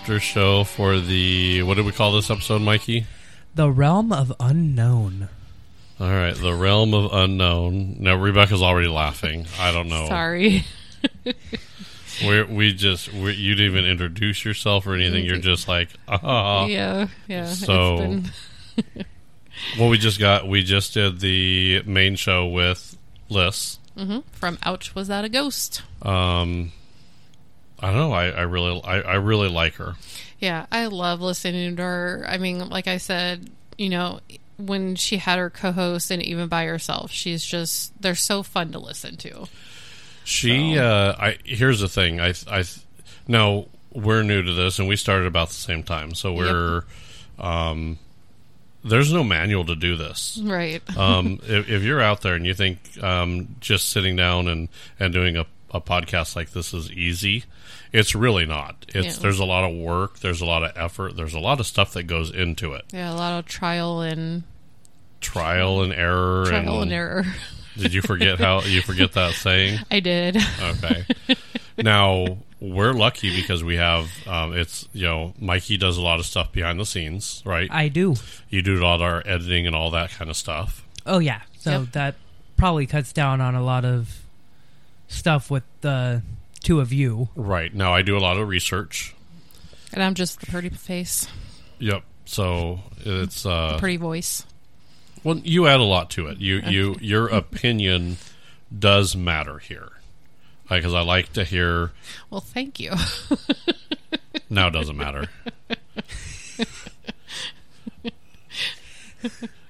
after show for the what did we call this episode, Mikey? The realm of unknown. All right, the realm of unknown. Now Rebecca's already laughing. I don't know. Sorry. We we just we, you didn't even introduce yourself or anything. You're just like, ah. yeah, yeah. So- it's been, Well, we just got we just did the main show with Liz. mhm. from Ouch, was that a ghost? Um, I don't know. I, I really I, I really like her. Yeah, I love listening to her. I mean, like I said, you know, when she had her co-host and even by herself, she's just they're so fun to listen to. She, uh, I here's the thing. I, I, now we're new to this, and we started about the same time, so we're, um, there's no manual to do this. Right. Um, if, if you're out there and you think um, just sitting down and and doing a, a podcast like this is easy, it's really not. It's Yeah. there's a lot of work, there's a lot of effort, there's a lot of stuff that goes into it. Yeah, a lot of trial and Trial and error. trial and error. Did you forget how you forget that saying? I did. Okay. now we're lucky because we have um, it's you know Mikey does a lot of stuff behind the scenes, right? I do. you do a lot of our editing and all that kind of stuff. Oh yeah. So Yep. that probably cuts down on a lot of stuff with the two of you. Right now, I do a lot of research. And I'm just the pretty face, Yep. So it's uh, pretty voice. well, you add a lot to it. You you your opinion does matter here, because I like to hear. Well, thank you. Now it doesn't matter.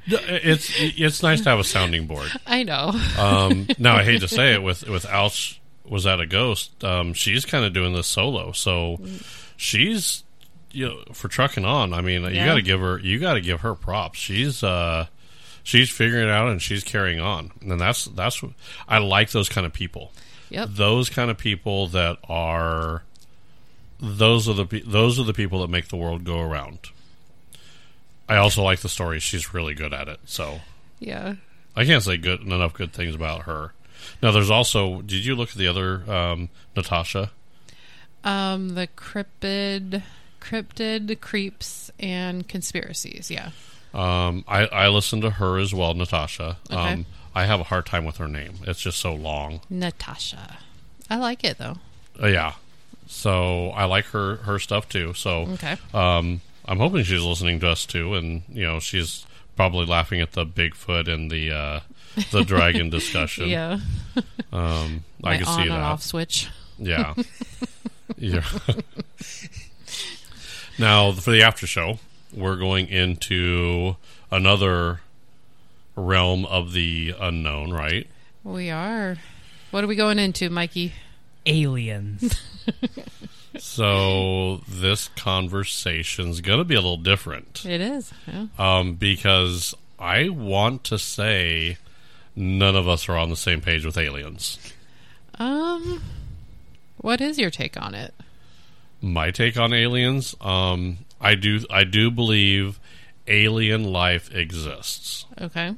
it's it's nice to have a sounding board. I know. Um, now I hate to say it, with with Ouch was that a ghost? Um, she's kind of doing this solo, so she's you know for trucking on. I mean, you got to give her you got to give her props. She's uh she's figuring it out and she's carrying on, and that's that's I like those kind of people. Yep. Those kind of people that are those are the those are the people that make the world go around. I also like the story. She's really good at it. So Yeah. I can't say good enough good things about her. Now, there's also. Did you look at the other um, Natasha? Um, the cryptid, cryptid creeps and conspiracies. Yeah. Um, I, I listened to her as well, Natasha. Okay. Um, I have a hard time with her name. It's just so long. Natasha. I like it though. Uh, yeah. So I like her her stuff too. So Okay. um, I'm hoping she's listening to us too, and you know she's probably laughing at the Bigfoot and the uh, the dragon discussion. Yeah. Um, I My can on see and that. off switch. Yeah. yeah. now, for the after show, we're going into another realm of the unknown, right? We are. What are we going into, Mikey? Aliens. So, this conversation's going to be a little different It is. Yeah. um, because I want to say none of us are on the same page with aliens. Um, what is your take on it? my take on aliens um i do i do believe alien life exists Okay.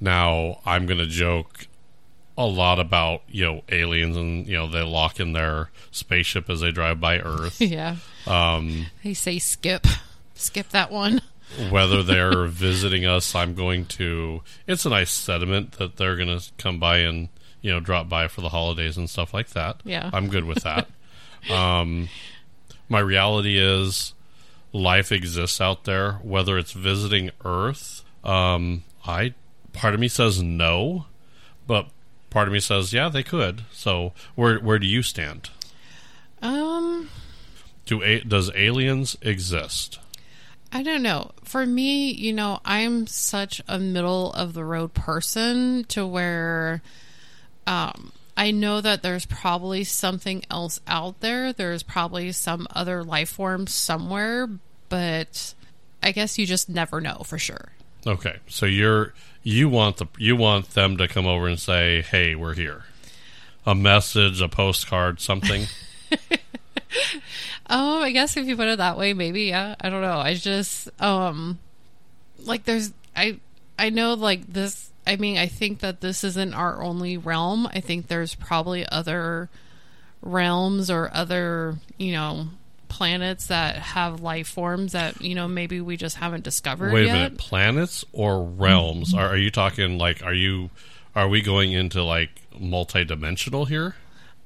now i'm gonna joke a lot about you know aliens and you know they lock in their spaceship as they drive by earth Yeah. um They say skip. Skip that one. Whether they're visiting us i'm going to it's a nice sentiment that they're gonna come by and you know drop by for the holidays and stuff like that. Yeah. i'm good with that. Um my reality is life exists out there whether it's visiting earth um i part of me says no but part of me says yeah they could. So where where do you stand? Um, do a, does aliens exist I don't know. For me, you know, I'm such a middle of the road person to where um I know that there's probably something else out there. There's probably some other life form somewhere, but I guess you just never know for sure. Okay, so you're you want the you want them to come over and say, "Hey, we're here." A message, a postcard, something. Um, I guess if you put it that way, maybe, yeah. I don't know. I just um like there's I I know like this I mean, I think that this isn't our only realm. I think there's probably other realms or other, you know, planets that have life forms that you know maybe we just haven't discovered Wait a yet. minute, planets or realms? Are, are you talking like? Are you? Are we going into like multi-dimensional here?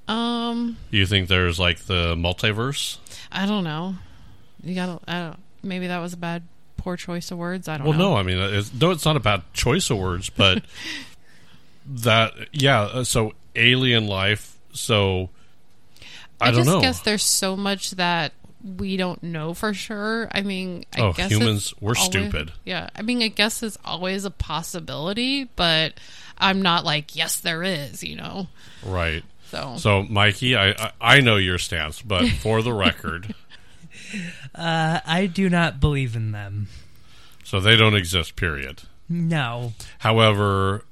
Um, You think there's like the multiverse? I don't know. You gotta. I don't. Maybe that was a bad, poor choice of words. I don't Well, know. no. I mean, it's, no, it's not a bad choice of words, but that yeah. uh, So alien life. So I, don't just know. guess there's so much that we don't know for sure. I mean, I Oh, guess humans, we're always- stupid. Yeah, I mean, I guess it's always a possibility, but I'm not like, yes, there is. You know, right. So, So, Mikey, I, I I know your stance, but for the record, Uh, I do not believe in them. so they don't exist. Period. No. However,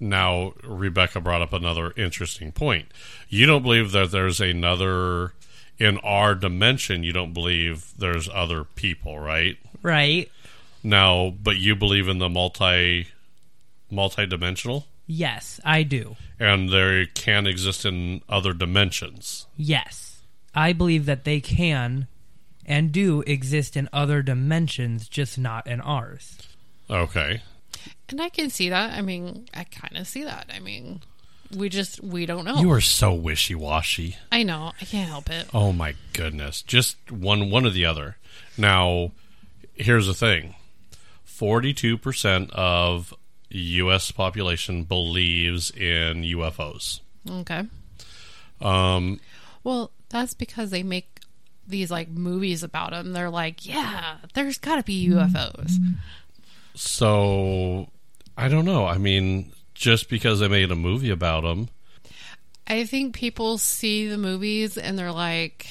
now Rebecca brought up another interesting point. You don't believe that there's another in our dimension. You don't believe there's other people, right? Right? Now, but you believe in the multi multi-dimensional Yes, I do. and they can exist in other dimensions. Yes. I believe that they can and do exist in other dimensions, just not in ours. Okay. and I can see that. I mean, I kind of see that. I mean, we just we don't know. You are so wishy-washy. I know. I can't help it. Oh my goodness. Just one one or the other. Now, here's the thing. 42% of US population believes in UFOs. Okay. Um Well, that's because they make these like movies about them. They're like, yeah, there's got to be UFOs. so I don't know. I mean, just because they made a movie about them, I think people see the movies and they're like,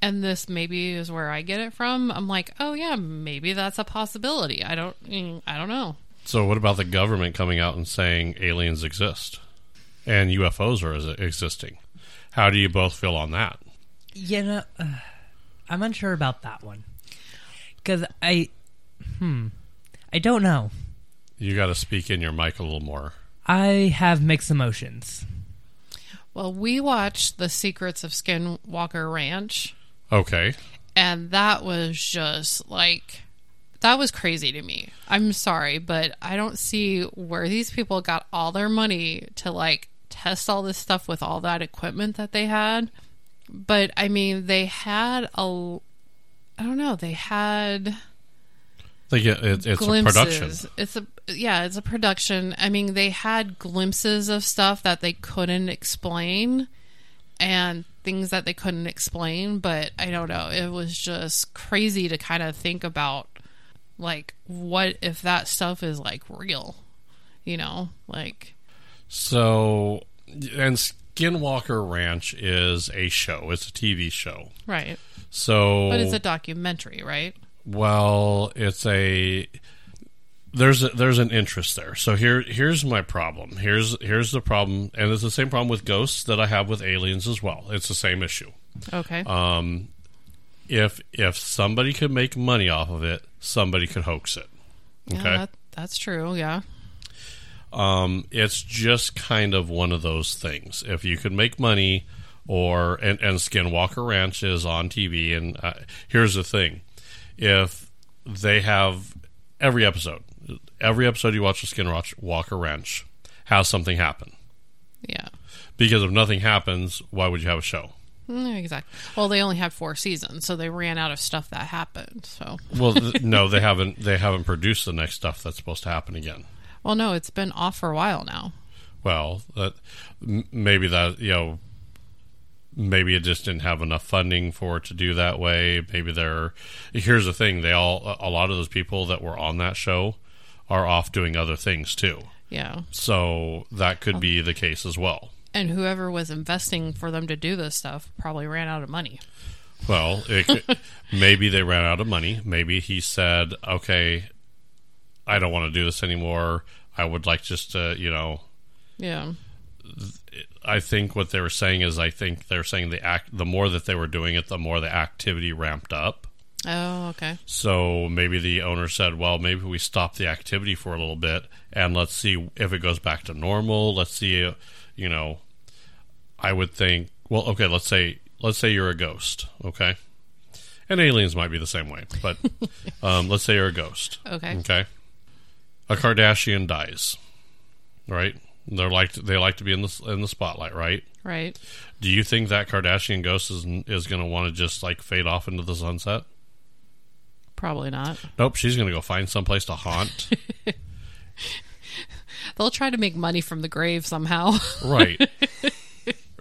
and this maybe is where I get it from. I'm like, oh yeah, maybe that's a possibility. I don't, mm, I don't know. So what about the government coming out and saying aliens exist and UFOs are existing? How do you both feel on that? You know, uh, I'm unsure about that one. Because I. Hmm. I don't know. You got to speak in your mic a little more. I have mixed emotions. Well, we watched The Secrets of Skinwalker Ranch, Okay. and that was just like that was crazy to me. I'm sorry, but I don't see where these people got all their money to like test all this stuff with all that equipment that they had. But I mean, they had a I don't know, they had like it, it's glimpses. a production. It's a yeah, it's a production. I mean, they had glimpses of stuff that they couldn't explain and things that they couldn't explain, but I don't know. It was just crazy to kind of think about like what if that stuff is like real? You know, like So, and Skinwalker Ranch is a show. It's a TV show. right. So, But it's a documentary, right? well, it's a there's a, there's an interest there. So here here's my problem. Here's here's the problem, and it's the same problem with ghosts that I have with aliens as well. It's the same issue. Okay. Um, if if somebody could make money off of it, somebody could hoax it. Yeah, Okay. that, that's true. Yeah. Um, it's just kind of one of those things. If you could make money, or and, and Skinwalker Ranch is on TV, and uh, here's the thing: if they have every episode, every episode you watch of Skinwalker Ranch has something happen. Yeah. Because if nothing happens, why would you have a show? Mm, Exactly. Well, they only had four seasons, so they ran out of stuff that happened. So, Well, th- no, they haven't. They haven't produced the next stuff that's supposed to happen again. well, no, it's been off for a while now. Well, that m- maybe that you know, maybe it just didn't have enough funding for it to do that way. Maybe they're. Here's the thing: they all a lot of those people that were on that show are off doing other things too. Yeah. So that could be the case as well. And whoever was investing for them to do this stuff probably ran out of money. Well, it, maybe they ran out of money. Maybe he said, "Okay, I don't want to do this anymore. I would like just to, you know." Yeah. I think what they were saying is, I think they're saying the act. The more that they were doing it, the more the activity ramped up. Oh, okay. So maybe the owner said, "Well, maybe we stop the activity for a little bit and let's see if it goes back to normal. Let's see, you know." I would think, well, okay, let's say let's say you're a ghost, okay, And aliens might be the same way, but um, let's say you're a ghost. Okay. Okay. A Kardashian dies, right? They're like they like to be in the in the spotlight, right? Right. Do you think that Kardashian ghost is is going to want to just like fade off into the sunset? Probably not. Nope, she's going to go find someplace to haunt. They'll try to make money from the grave somehow. right.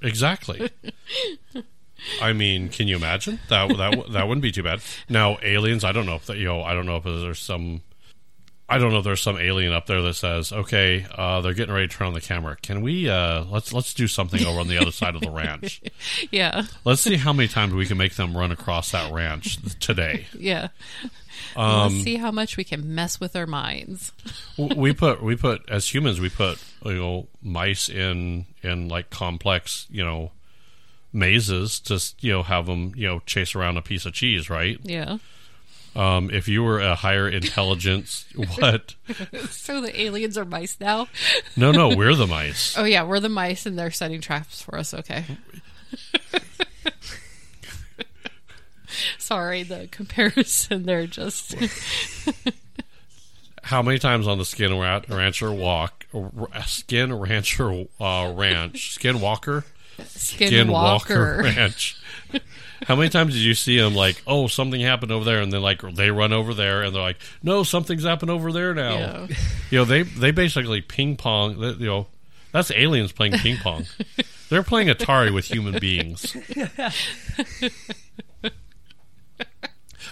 Exactly. I mean, can you imagine that? That that wouldn't be too bad. Now, aliens. I don't know if that, you know. I don't know if there's some. I don't know if there's some alien up there that says, "Okay, uh, they're getting ready to turn on the camera. Can we uh, let's let's do something over on the other side of the ranch. yeah. Let's see how many times we can make them run across that ranch today." Yeah. Um, Let's see how much we can mess with our minds. We put we put as humans we put you know mice in in like complex you know mazes to you know have them you know chase around a piece of cheese right Yeah. um if you were a higher intelligence what So the aliens are mice now? no no we're the mice Oh, yeah. We're the mice and they're setting traps for us. Okay. Sorry, the comparison there just. how many times on the skin Ra- rancher walk uh, skin rancher uh, ranch skin walker Skinwalker. ranch how many times did you see them like oh something happened over there and then like they run over there and they're like no something's happened over there now Yeah. you know they they basically ping pong you know that's aliens playing ping pong they're playing atari with human beings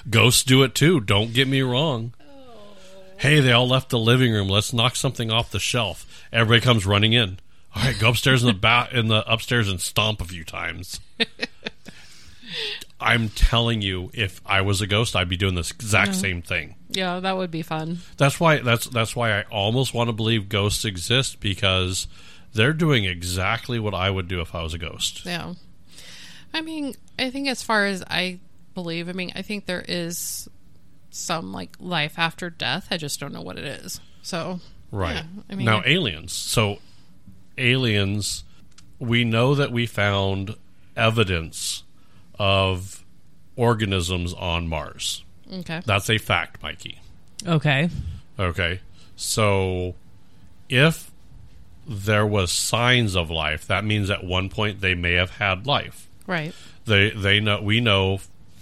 ghosts do it too. Don't get me wrong. Hey they all left the living room. Let's knock something off the shelf. Everybody comes running in. All right go upstairs in the ba- in the upstairs and stomp a few times. I'm telling you if i was a ghost i'd be doing this exact same thing. Yeah, that would be fun. that's why that's that's why I almost want to believe ghosts exist because they're doing exactly what I would do if I was a ghost. Yeah. I mean, I think as far as I believe, I mean, I think there is some like life after death. I just don't know what it is. So, Right. yeah, I mean, now aliens. So aliens we know that we found evidence of organisms on Mars. okay. That's a fact, Mikey. Okay. Okay. So if there was signs of life, that means at one point they may have had life. Right. they they know we know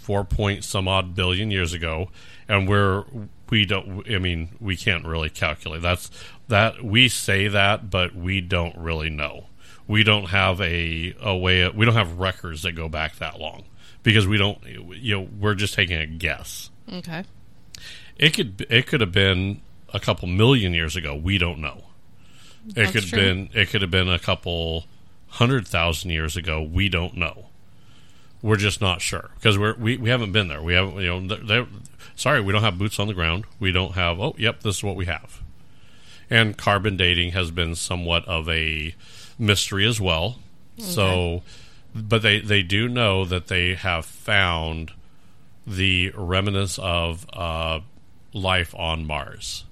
four point some odd billion years ago, and we're we don't. I mean, we can't really calculate. That's that we say that, but we don't really know. We don't have a a way. Of, we don't have records that go back that long because we don't. You know, we're just taking a guess. Okay. It could it could have been a couple million years ago. We don't know. It That's could have true. been it could have been a couple hundred thousand years ago. We don't know. We're just not sure because we're we, we haven't been there. We haven't you know they're, they're, sorry we don't have boots on the ground. We don't have oh yep this is what we have. And carbon dating has been somewhat of a mystery as well. So, but they they do know that they have found the remnants of uh, life on Mars.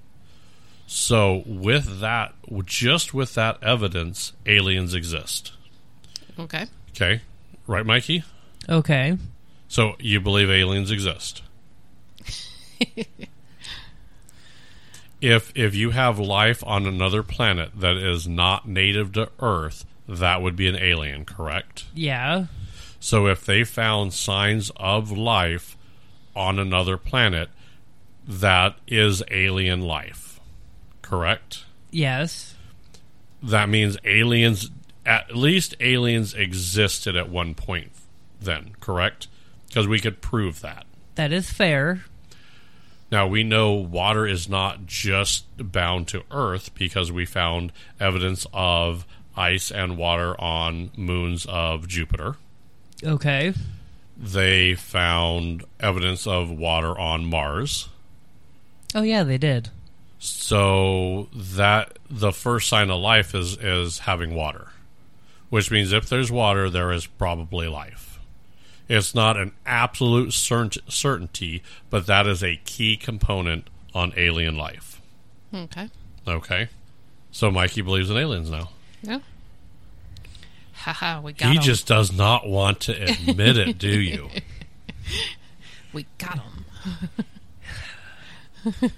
So, with that, just with that evidence, aliens exist. Okay. Okay, right, Mikey? Okay. So, you believe aliens exist? if if you have life on another planet that is not native to Earth, that would be an alien, correct? Yeah. So if they found signs of life on another planet, that is alien life. Correct? Yes. That means aliens at least aliens existed at one point then, correct? Because we could prove that. That is fair. Now we know water is not just bound to Earth because we found evidence of ice and water on moons of Jupiter. Okay. They found evidence of water on Mars. Oh yeah, they did. So that the first sign of life is is having water, which means if there's water, there is probably life. It's not an absolute cert- certainty, but that is a key component on alien life. Okay. Okay, so Mikey believes in aliens now. Yeah. Haha, we got he 'em. just does not want to admit it, do you? We got him.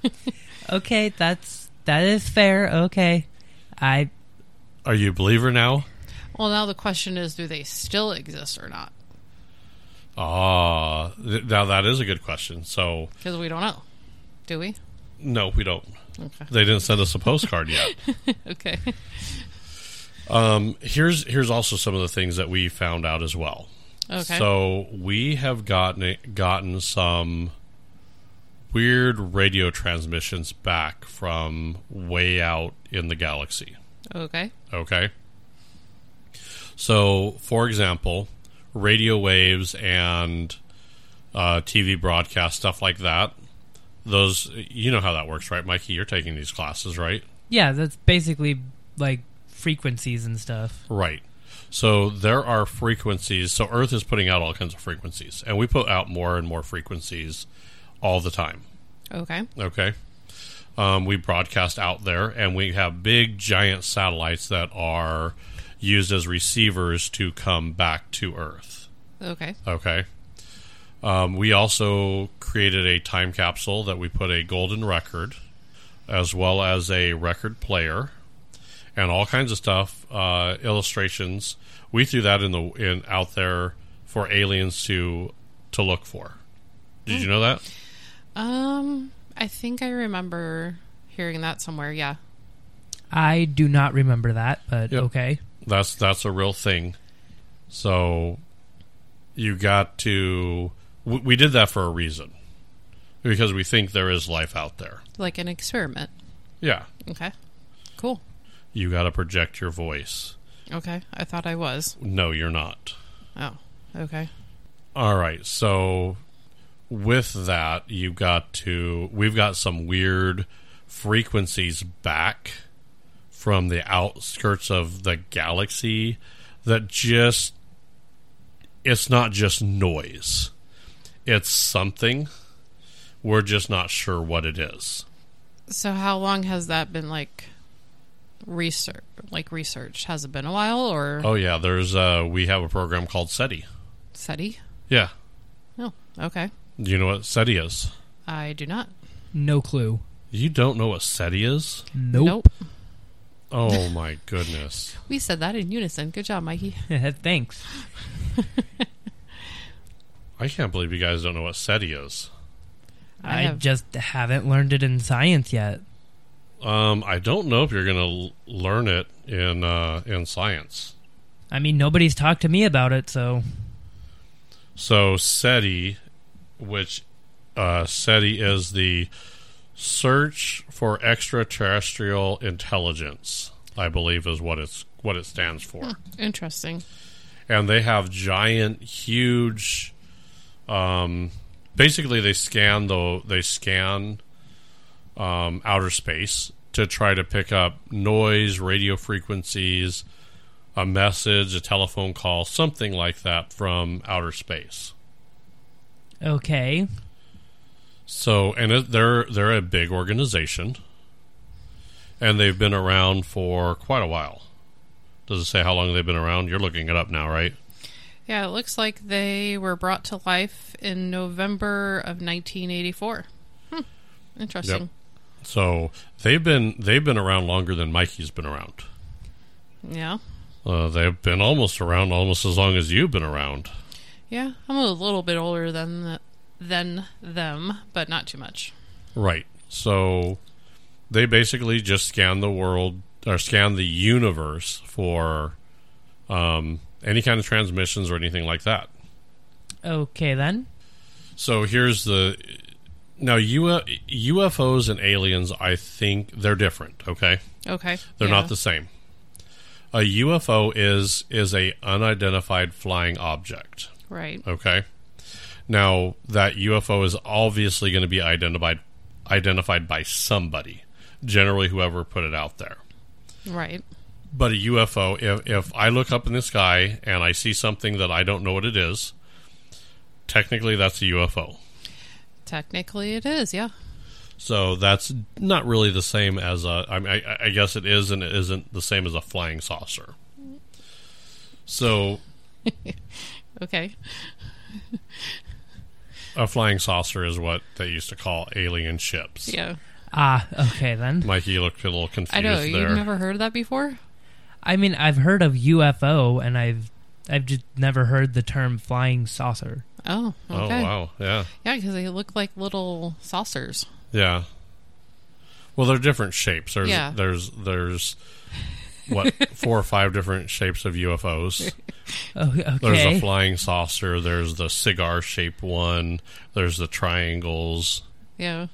Okay, that's that is fair. Okay, I Are you a believer now? Well, now the question is, do they still exist or not? Ah, th- now that is a good question. So, Because we don't know. Do we? no, we don't. Okay. They didn't send us a postcard yet. Okay. Um, here's here's also some of the things that we found out as well. Okay. So we have gotten gotten some weird radio transmissions back from way out in the galaxy. okay. Okay. So, for example, radio waves and uh, TV broadcast stuff like that. Those you know how that works, right, Mikey? You're taking these classes, right? yeah, that's basically like frequencies and stuff. Right. So there are frequencies. So Earth is putting out all kinds of frequencies, and we put out more and more frequencies all the time. Okay. Okay. Um, we broadcast out there, and we have big, giant satellites that are used as receivers to come back to Earth. Okay. Okay. Um, we also created a time capsule that we put a golden record, as well as a record player, and all kinds of stuff, uh, illustrations. We threw that in the in out there for aliens to to look for. Did you know that? Um, I think I remember hearing that somewhere. Yeah. I do not remember that, but Yep. okay. That's that's a real thing. So you got to. We, we did that for a reason, because we think there is life out there. Like an experiment. Yeah, Okay. Cool. you got to project your voice. Okay. I thought I was. No, you're not. Oh. Okay. All right. So with that, you got to. We've got some weird frequencies back from the outskirts of the galaxy that just. It's not just noise. It's something. We're just not sure what it is. So how long has that been like research? Like research? Has it been a while or Oh yeah, there's uh we have a program called SETI. SETI? Yeah. Oh. Okay. Do you know what SETI is? I do not. No clue. You don't know what SETI is? Nope. Nope. Oh my goodness. We said that in unison. Good job, Mikey. Thanks. I can't believe you guys don't know what SETI is. I I, have- just haven't learned it in science yet. Um, I don't know if you're going to l- learn it in uh, in science. I mean, nobody's talked to me about it, so So SETI, which uh, SETI is the Search for Extraterrestrial Intelligence, I believe is what it's what it stands for. Interesting. and they have giant, huge. Um, basically, they scan the they scan um, outer space to try to pick up noise, radio frequencies, a message, a telephone call, something like that from outer space. okay. So, and it, they're they're a big organization, and they've been around for quite a while. Does it say how long they've been around? You're looking it up now, right? Yeah, it looks like they were brought to life in November of 1984. Hmm. Interesting. Yep. So they've been they've been around longer than Mikey's been around. Yeah. Uh, they've been almost around almost as long as you've been around. Yeah, I'm a little bit older than than them, but not too much. Right. So they basically just scan the world or scan the universe for um, any kind of transmissions or anything like that. Okay then. So here's the now U- UFOs and aliens. I think they're different. Okay. Okay. They're yeah. not the same. A UFO is is a unidentified flying object. right. Okay. Now that UFO is obviously going to be identified identified by somebody, generally whoever put it out there. Right. But a UFO, if if I look up in the sky and I see something that I don't know what it is, technically that's a UFO. Technically, it is. Yeah. So that's not really the same as a. I, mean, I, I guess it is, and it isn't the same as a flying saucer. So Okay. A flying saucer is what they used to call alien ships. Yeah. Ah, okay then. Mikey you looked a little confused I know. there. You've never heard of that before? I mean, I've heard of UFO, and I've I've just never heard the term flying saucer. Oh, Oh okay. wow, yeah, Yeah, because they look like little saucers. yeah. Well, they're different shapes. There's Yeah. there's there's what four or five different shapes of UFOs. Oh, There's a flying saucer. There's the cigar shaped one. There's the triangles. Yeah.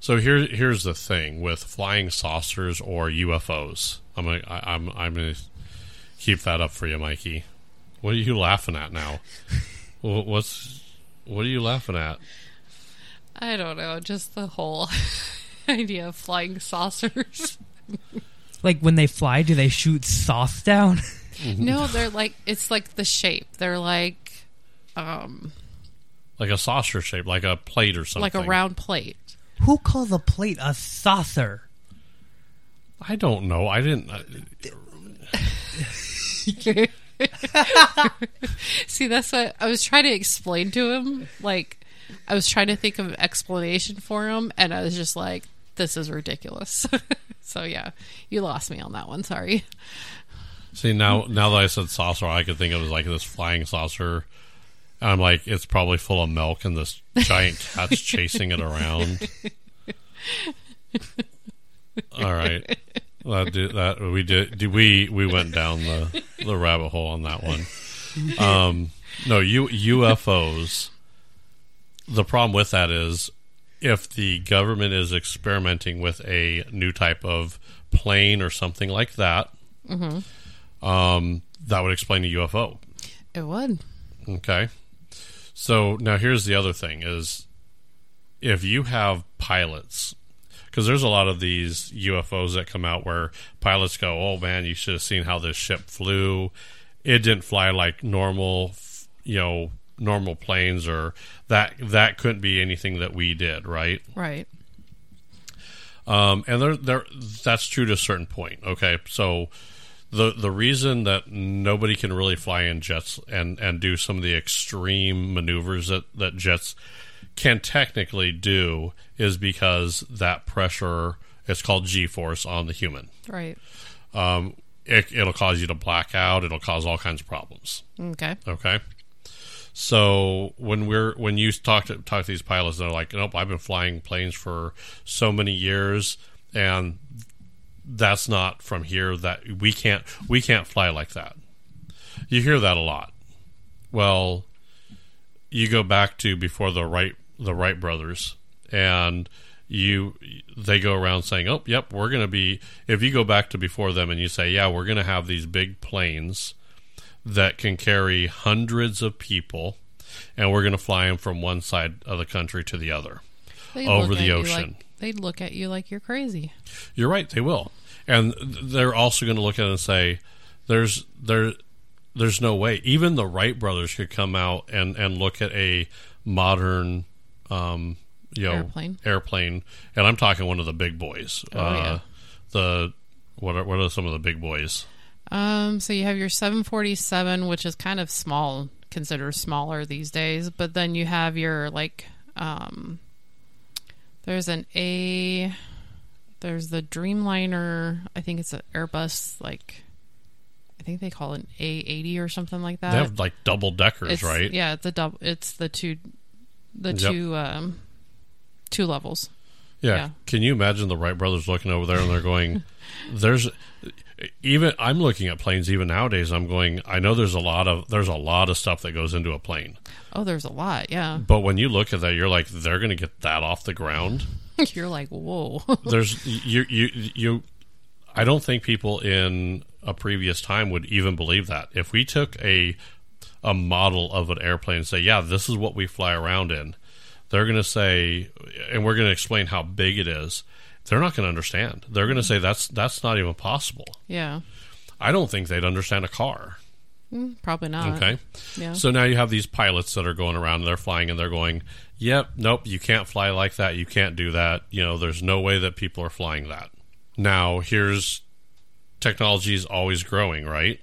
So here, here's the thing with flying saucers or UFOs. I'm gonna, I, I'm, I'm gonna keep that up for you, Mikey. What are you laughing at now? What's, what are you laughing at? I don't know. Just the whole idea of flying saucers. like when they fly, do they shoot sauce down? No, they're like, it's like the shape. They're like, um, Like a saucer shape, like a plate or something. like a round plate. Who calls a plate a saucer? I don't know. I didn't. uh, See, that's what I was trying to explain to him. Like, I was trying to think of an explanation for him, and I was just like, this is ridiculous. so, yeah, you lost me on that one. Sorry. See now, now that I said saucer, I could think of it was like this flying saucer. And I'm like, it's probably full of milk, and this giant cat's chasing it around. All right, that, did, that we did. did- We we went down the the rabbit hole on that one. Um, no, U, UFOs. The problem with that is, if the government is experimenting with a new type of plane or something like that, um, that would explain a UFO. It would. Okay. So now here's the other thing is if you have pilots because there's a lot of these UFOs that come out where pilots go, "Oh man, you should have seen how this ship flew. It didn't fly like normal, you know, normal planes or that that couldn't be anything that we did, right?" Right. Um, and there, there, that's true to a certain point. Okay, so the the reason that nobody can really fly in jets and and do some of the extreme maneuvers that that jets can technically do is because that pressure it's called G force on the human. Right. Um, it, it'll cause you to black out. It'll cause all kinds of problems. Okay. Okay. So when we're when you talk to talk to these pilots, and they're like, "Nope, I've been flying planes for so many years, and that's not from here. That we can't we can't fly like that." You hear that a lot. Well, you go back to before the Wright the Wright brothers, and you they go around saying, "Oh, yep, we're going to be." If you go back to before them and you say, "Yeah, we're going to have these big planes." that can carry hundreds of people, and we're going to fly them from one side of the country to the other. Over the ocean. Like, they'd look at you like you're crazy. You're right; they will, and they're also going to look at it and say, "There's there, there's no way." Even the Wright brothers could come out and and look at a modern, um, you know, Airplane. airplane, and I'm talking one of the big boys. Oh, uh, yeah. The what are, what are some of the big boys? Um, so you have your 747, which is kind of small, considered smaller these days. But then you have your like, um, there's an A, there's the Dreamliner. I think it's an Airbus. Like, I think they call it an A80 or something like that. They have like double deckers, it's, right? Yeah, it's the double. It's the two, the Yep. two, um, two levels. Yeah. Yeah. Can you imagine the Wright brothers looking over there and they're going, there's even I'm looking at planes even nowadays. I'm going, I know there's a lot of there's a lot of stuff that goes into a plane, Oh, there's a lot. Yeah, but when you look at that, you're like, they're going to get that off the ground. you're like, whoa. There's you you you. I don't think people in a previous time would even believe that if we took a a model of an airplane and say, yeah, this is what we fly around in. They're going to say, and we're going to explain how big it is. They're not going to understand. They're going to say that's that's not even possible. yeah, I don't think they'd understand a car. Mm, probably not. Okay. Yeah. So now you have these pilots that are going around and they're flying and they're going, "Yep, nope, you can't fly like that. You can't do that. You know, there's no way that people are flying that." Now, here's technology is always growing, right?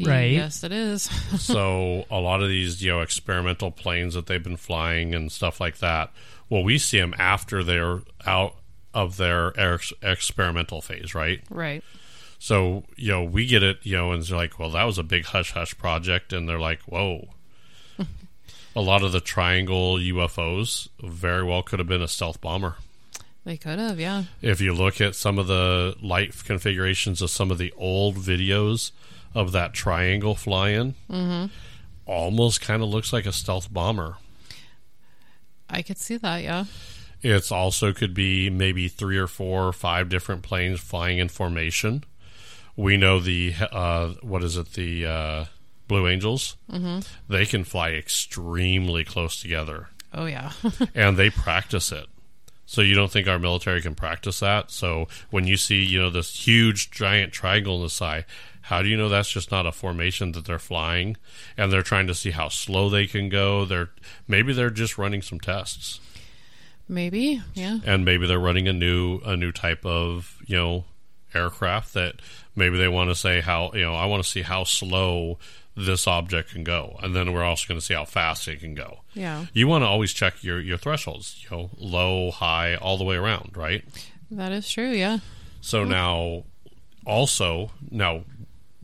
Right. Yes, it is. so a lot of these you know experimental planes that they've been flying and stuff like that well we see them after they're out of their ex- experimental phase right right. so you know we get it you know and they're like well that was a big hush hush project and they're like whoa a lot of the triangle ufos very well could have been a stealth bomber They could have, yeah. if you look at some of the light configurations of some of the old videos of that triangle flying, mm-hmm. almost kind of looks like a stealth bomber. I could see that, yeah. It's also could be maybe three or four or five different planes flying in formation. We know the uh, what is it the uh, Blue Angels? Mm-hmm. They can fly extremely close together, Oh, yeah. and they practice it. So you don't think our military can practice that? So when you see, you know, this huge giant triangle in the sky, how do you know that's just not a formation that they're flying and they're trying to see how slow they can go? They're maybe they're just running some tests. Maybe, yeah. And maybe they're running a new a new type of, you know, aircraft that maybe they want to say how, you know, I want to see how slow this object can go. And then we're also going to see how fast it can go. Yeah. You want to always check your, your thresholds, you know, low, high, all the way around, right? That is true, yeah. So now, also now,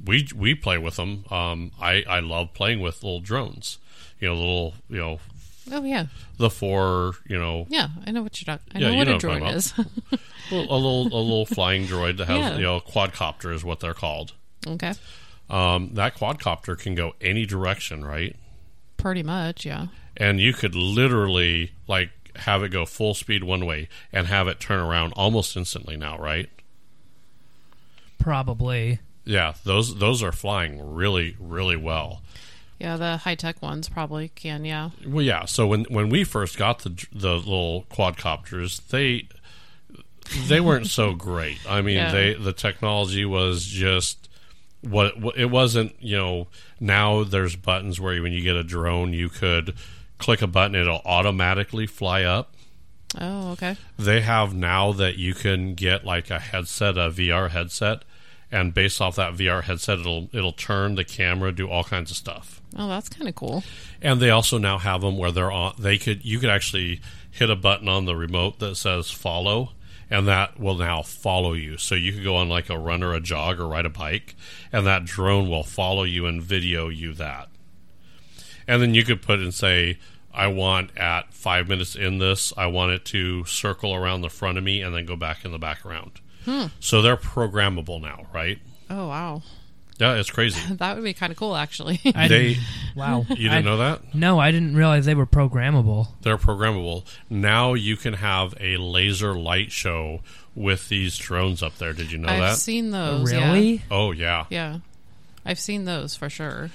we we play with them. Um, I I love playing with little drones. You know, little you know Oh, yeah. the four you know Yeah, I know what you're talking I Yeah, know you what know a what I'm droid is. little- a little a little flying droid that has Yeah. you know quadcopter is what they're called. okay. Um, that quadcopter can go any direction, right? Pretty much, yeah. And you could literally like have it go full speed one way and have it turn around almost instantly now, right? Probably. Yeah, those those are flying really really well. Yeah, the high tech ones probably can, yeah. Well, yeah. So when when we first got the the little quadcopters, they they weren't so great. I mean, Yeah. they the technology was just what, it wasn't. You know, now there's buttons where when you get a drone, you could click a button, it'll automatically fly up. Oh, okay. They have now that you can get like a headset, a VR headset, and based off that VR headset, it'll it'll turn the camera, do all kinds of stuff. Oh, that's kind of cool. And they also now have them where they're on. They could you could actually hit a button on the remote that says follow, and that will now follow you. So you could go on like a run or a jog or ride a bike, and that drone will follow you and video you that. And then you could put and say, I want at five minutes in this, I want it to circle around the front of me and then go back in the back around. So they're programmable now, right? Oh, wow. Yeah, it's crazy. That would be kind of cool, actually. I they wow. you didn't I- know that? No, I didn't realize they were programmable. They're programmable. Now you can have a laser light show with these drones up there. Did you know I've that? seen those. yeah. really? oh yeah. Yeah. I've seen those for sure.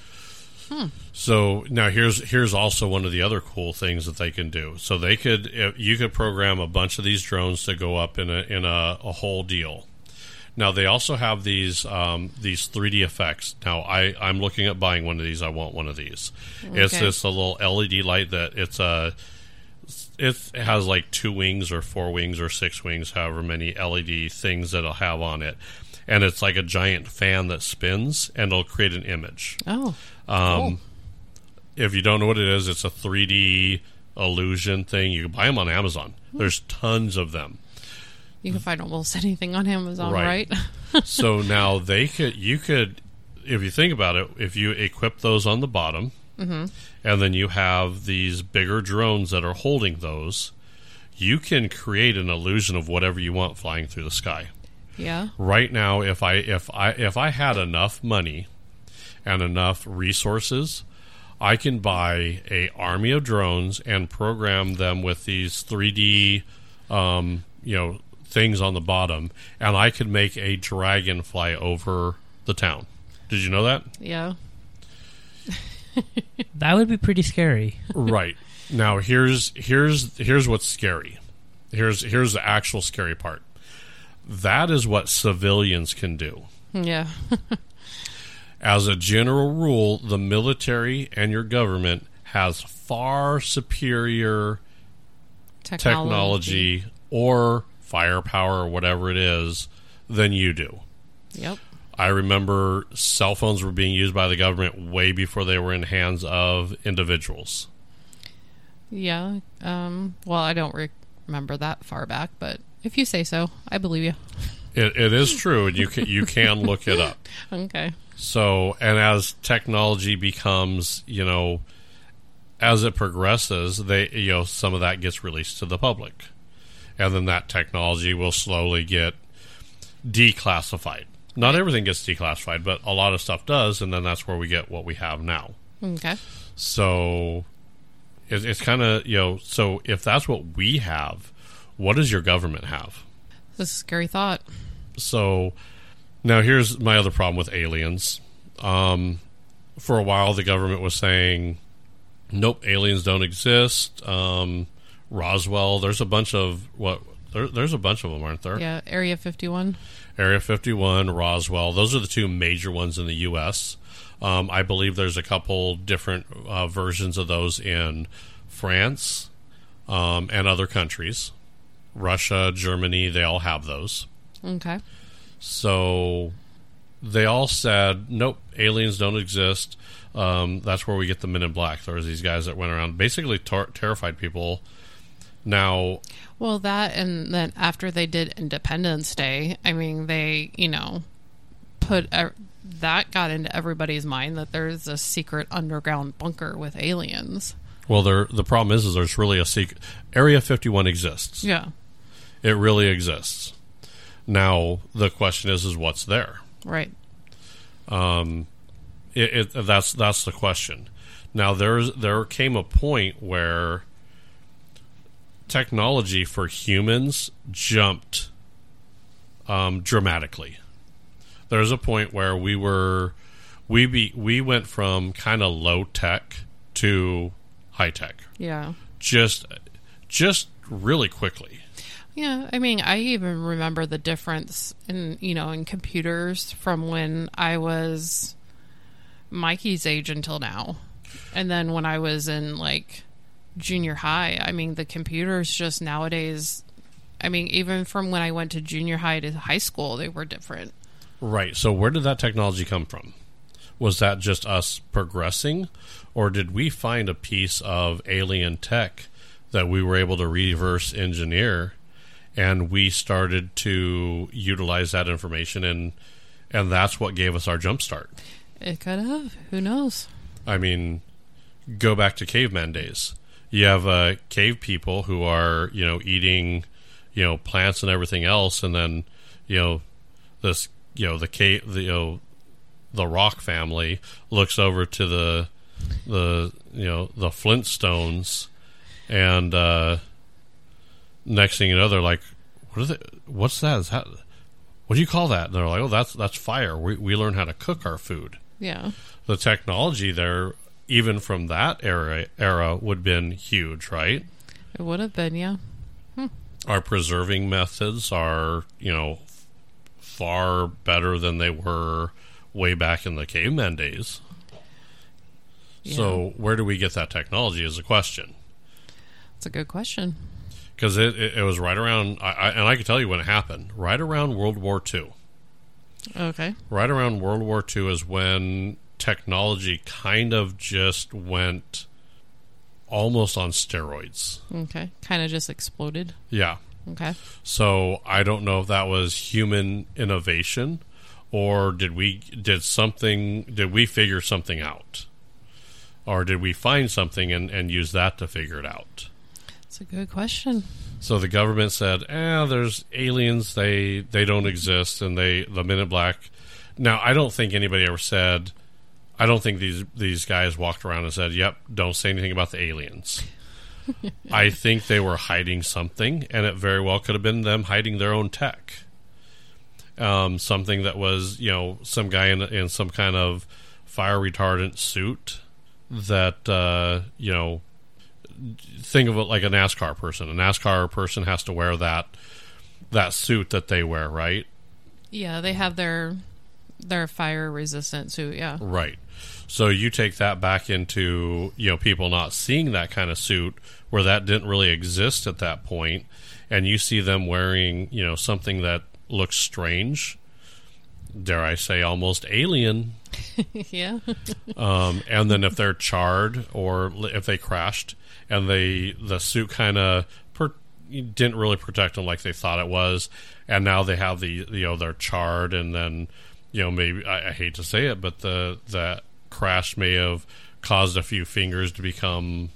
So now here's here's also one of the other cool things that they can do. So they could you could program a bunch of these drones to go up in a in a, a whole deal. Now they also have these um, these 3D effects. Now I I'm looking at buying one of these. I want one of these. It's Okay. this a little LED light that it's a it has like two wings or four wings or six wings, however many LED things that it'll have on it. And it's like a giant fan that spins and it'll create an image. Oh. Um, Cool. If you don't know what it is, it's a 3D illusion thing. You can buy them on Amazon. There's tons of them. You can find almost anything on Amazon, Right. right? so now they could, you could, if you think about it, if you equip those on the bottom, and then you have these bigger drones that are holding those, you can create an illusion of whatever you want flying through the sky. yeah. right now if i if i if i had enough money and enough resources i can buy a army of drones and program them with these 3d um, you know things on the bottom and i could make a dragon fly over the town did you know that Yeah. That would be pretty scary. right now here's here's here's what's scary here's here's the actual scary part that is what civilians can do Yeah. As a general rule, the military and your government has far superior technology or firepower or whatever it is than you do. Yep. I remember cell phones were being used by the government way before they were in hands of individuals. Yeah. Um, well, I don't re- remember that far back, but if you say so, I believe you. It, it is true, and you can you can look it up. Okay. So, and as technology becomes, you know, as it progresses, they you know some of that gets released to the public, and then that technology will slowly get declassified. Not everything gets declassified, but a lot of stuff does, and then that's where we get what we have now. Okay. So, it, it's kind of you know, so if that's what we have, what does your government have? This is a scary thought. So now here's my other problem with aliens. Um, for a while, the government was saying, "Nope, aliens don't exist." Um, Roswell, there's a bunch of what there, there's a bunch of them, aren't there? Yeah. Area 51. Area 51, Roswell. Those are the two major ones in the U.S. Um, I believe there's a couple different uh, versions of those in France um, and other countries. Russia, Germany, they all have those. Okay. So they all said, nope, aliens don't exist. Um, that's where we get the Men in Black. There was these guys that went around basically tar- terrified people. Now, Well, that and then after they did Independence Day, I mean, they, you know, put uh, that got into everybody's mind that there's a secret underground bunker with aliens. well, there the problem is, is there's really a secret. Area 51 exists. Yeah. It really exists. Now the question is, is what's there? Right. Um, it, it, that's that's the question. Now there's there came a point where technology for humans jumped um, dramatically. There's a point where we were we be we went from kind of low tech to high tech Yeah. just just really quickly. Yeah, I mean, I even remember the difference in, you know, in computers from when I was Mikey's age until now. And then when I was in like junior high, I mean, the computers just nowadays, I mean, even from when I went to junior high to high school, they were different. Right. So where did that technology come from? Was that just us progressing, or did we find a piece of alien tech that we were able to reverse engineer, and we started to utilize that information, and and that's what gave us our jump start? It could have. Who knows? I mean, go back to caveman days. You have uh, cave people who are, you know, eating, you know, plants and everything else, and then, you know, this, you know, the cave, the, you know, the Rock family looks over to the, the, you know, the Flintstones, and uh, next thing you know, they're like, "What is it? What's that? Is that? What do you call that?" And they're like, "Oh, that's that's fire. We we learn how to cook our food." Yeah. the technology there, even from that era, era would have been huge, right? It would have been, yeah. Hmm. Our preserving methods are, you know, far better than they were way back in the caveman days. So, where do we get that technology? Is a question. It's a good question. Because it, it, it was right around, I, I, and I can tell you when it happened, right around World War II. Okay. Right around World War II is when technology kind of just went almost on steroids. Okay. Kind of just exploded. Yeah. Okay. So I don't know if that was human innovation or did we did something did we figure something out? Or did we find something and, and use that to figure it out? It's a good question. So the government said, "Eh, there's aliens. They they don't exist, and they the Men in Black." Now, I don't think anybody ever said. I don't think these these guys walked around and said, "Yep, don't say anything about the aliens." I think they were hiding something, and it very well could have been them hiding their own tech. Um, something that was, you know, some guy in in some kind of fire retardant suit that uh, you know think of it like a NASCAR person. A NASCAR person has to wear that that suit that they wear, right? Yeah, they have their their fire resistant suit. Yeah. Right. So you take that back into you know people not seeing that kind of suit where that didn't really exist at that point, and you see them wearing you know something that looks strange. dare I say, almost alien. yeah. Um, and then if they're charred or if they crashed and they the suit kind of per- didn't really protect them like they thought it was, and now they have the you know they're charred and then you know maybe I, I hate to say it, but the that crash may have caused a few fingers to become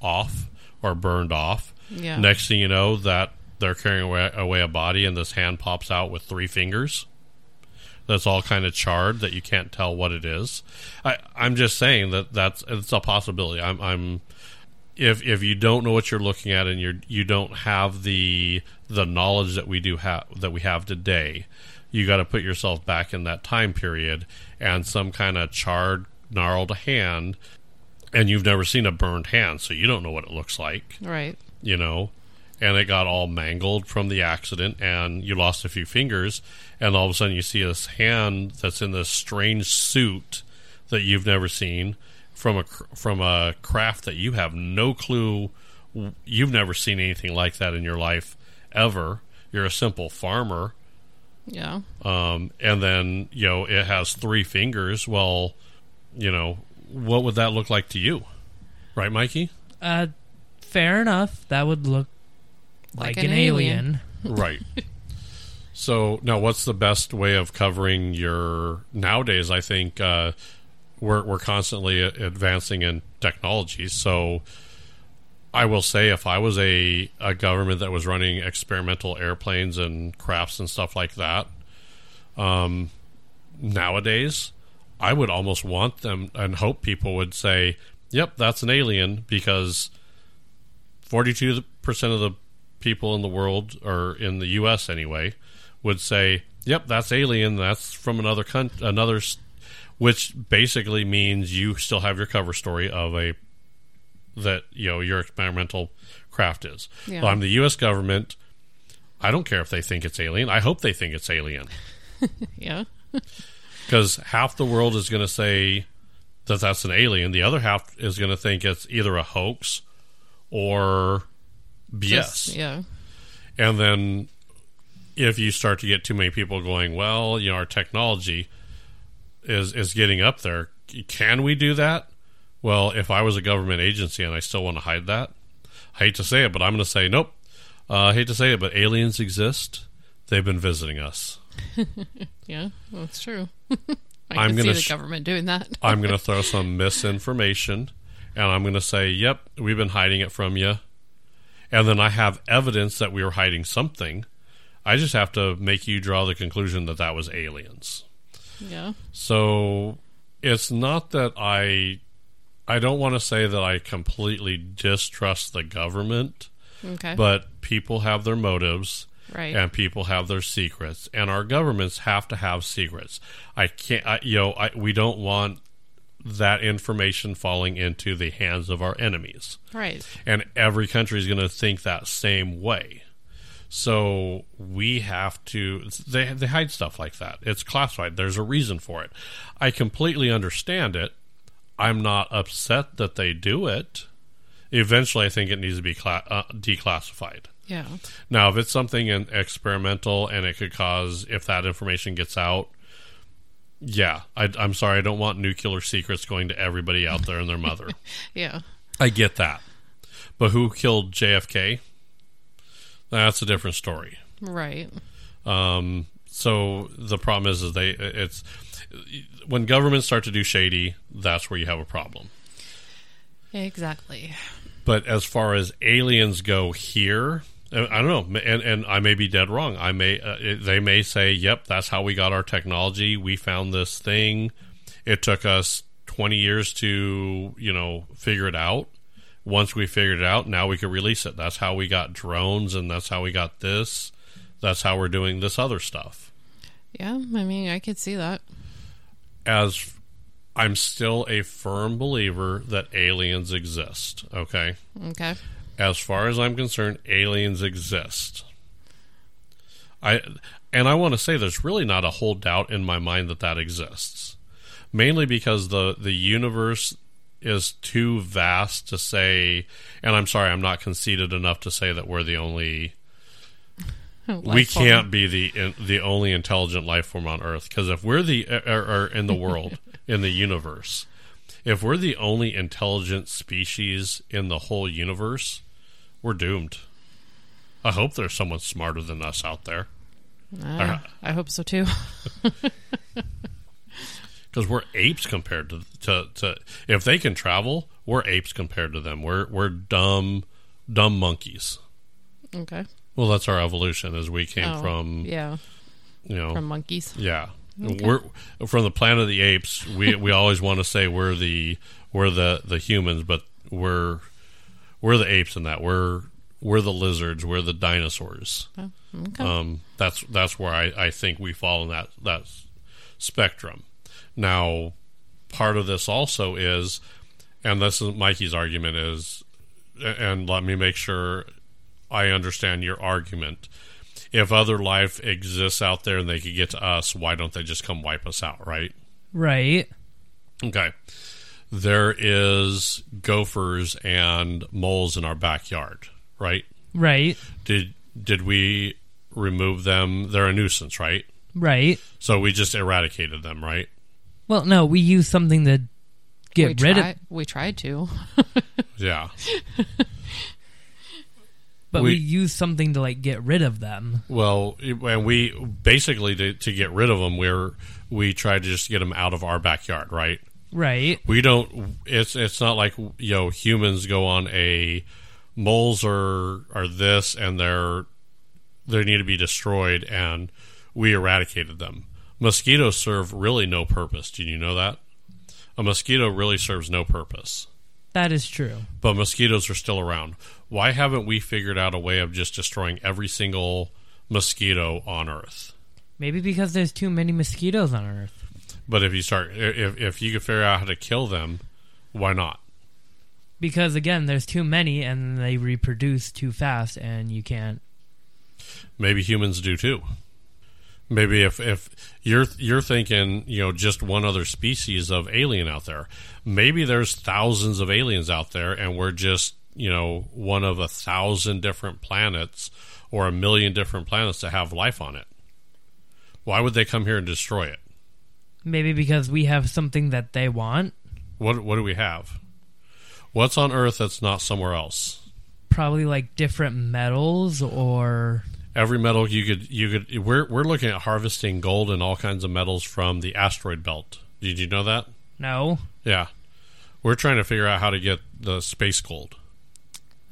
off or burned off. Yeah. Next thing you know, that they're carrying away, away a body, and this hand pops out with three fingers. That's all kind of charred that you can't tell what it is. I, I'm just saying that that's it's a possibility. I'm, I'm if if you don't know what you're looking at and you you don't have the the knowledge that we do have that we have today, you got to put yourself back in that time period and some kind of charred, gnarled hand, and you've never seen a burned hand, so you don't know what it looks like Right. you know, and it got all mangled from the accident, and you lost a few fingers, and all of a sudden you see this hand that's in this strange suit that you've never seen from a from a craft that you have no clue. You've never seen anything like that in your life ever. You're a simple farmer, Yeah. um, and then you know it has three fingers. Well, you know, what would that look like to you, right, Mikey? Uh, fair enough. That would look like, Like an, an alien. alien. right. So now, what's the best way of covering your nowadays? I think uh, we're we're constantly advancing in technology. So I will say, if I was a a government that was running experimental airplanes and crafts and stuff like that, um, nowadays, I would almost want them and hope people would say, "Yep, that's an alien," because forty-two percent of the people in the world, or in the U.S. anyway, would say, "Yep, that's alien. That's from another country, another," s-" which basically means you still have your cover story of a that you know your experimental craft is. Yeah. Well, I'm the U.S. government. I don't care if they think it's alien. I hope they think it's alien Yeah. because half the world is going to say that that's an alien. The other half is going to think it's either a hoax or BS. Just- yeah. And then if you start to get too many people going, well, you know, our technology is is getting up there. Can we do that? Well, if I was a government agency and I still want to hide that, I hate to say it, but I'm going to say nope. Uh, I hate to say it, but aliens exist. They've been visiting us. Yeah. Well, it's true. I I'm gonna see the government doing that. I'm going to throw some misinformation and I'm going to say, yep, we've been hiding it from you. And then I have evidence that we were hiding something. I just have to make you draw the conclusion that that was aliens. Yeah. So it's not that I I don't want to say that I completely distrust the government, Okay. but people have their motives right. and people have their secrets and our governments have to have secrets i can't I, you know I, we don't want that information falling into the hands of our enemies Right. and every country is going to think that same way so we have to they they hide stuff like that it's classified there's a reason for it i completely understand it i'm not upset that they do it eventually i think it needs to be cla- uh, declassified Yeah. now, if it's something in experimental and it could cause, if that information gets out, yeah, I, I'm sorry, I don't want nuclear secrets going to everybody out there and their mother. Yeah. I get that. But who killed JFK? That's a different story. Right. Um, so the problem is, is they it's when governments start to do shady, that's where you have a problem. Exactly. But as far as aliens go here, I don't know, and and I may be dead wrong. I may uh, they may say, "Yep, that's how we got our technology. We found this thing. It took us 20 years to, you know, figure it out. Once we figured it out, now we could release it. That's how we got drones and that's how we got this. That's how we're doing this other stuff." Yeah. I mean, I could see that. As I'm still a firm believer that aliens exist, okay? Okay. as far as I'm concerned, aliens exist. I and I want to say there's really not a whole doubt in my mind that that exists. Mainly because the the universe is too vast to say and I'm sorry I'm not conceited enough to say that we're the only oh, we form. can't be the in, the only intelligent life form on Earth because if we're the or, or in the world in the universe, if we're the only intelligent species in the whole universe, we're doomed. I hope there's someone smarter than us out there Uh, I hope so too. because we're apes compared to, to to if they can travel, we're apes compared to them. We're we're dumb dumb monkeys. okay. Well, that's our evolution as we came Oh, from yeah, you know from monkeys. Yeah, we're from the planet of the apes. We we always want to say we're the we're the the humans, but we're we're the apes in that. We're we're the lizards. We're the dinosaurs. Oh, okay. Um, that's that's where I, I think we fall in that that spectrum. Now, part of this also is, and this is Mikey's argument is, and let me make sure I understand your argument. If other life exists out there and they could get to us, why don't they just come wipe us out, right? Right. Okay. There is gophers and moles in our backyard, right? Right. Did did we remove them? They're a nuisance, right? Right. So we just eradicated them, right? Well, no, we use something to get we rid try- of, We tried to. Yeah. but we- we, use something to like get rid of them. Well, and we basically to, to get rid of them, we're we tried to just get them out of our backyard, right? Right. We don't. It's it's not like you know humans go on a moles are are this and they're they need to be destroyed and we eradicated them. Mosquitoes serve really no purpose. Did you know that? A mosquito really serves no purpose. That is true. but mosquitoes are still around. Why haven't we figured out a way of just destroying every single mosquito on Earth? Maybe because there's too many mosquitoes on Earth. But if you start, if if you could figure out how to kill them, why not? Because again, there's too many and they reproduce too fast and you can't. Maybe humans do too. Maybe if if you're you're thinking, you know, just one other species of alien out there. Maybe there's thousands of aliens out there, and we're just you know one of a thousand different planets or a million different planets that have life on it. Why would they come here and destroy it? Maybe because we have something that they want. What what do we have? What's on Earth that's not somewhere else? Probably like different metals or. Every metal you could you could we're we're looking at harvesting gold and all kinds of metals from the asteroid belt. Did you know that? No. Yeah. We're trying to figure out how to get the space gold.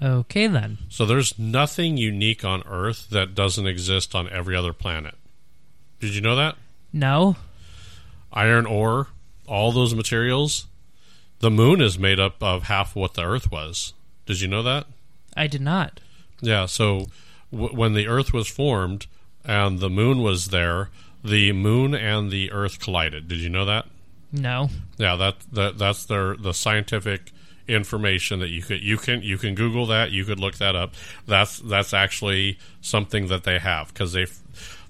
Okay then. So there's nothing unique on Earth that doesn't exist on every other planet. Did you know that? No. Iron ore, all those materials, the moon is made up of half what the Earth was. Did you know that? I did not. Yeah, so w- when the Earth was formed and the moon was there, the moon and the Earth collided. Did you know that? No. Yeah, that, that that's their the scientific information that you could you can you can Google that. You could look that up. That's that's actually something that they have because they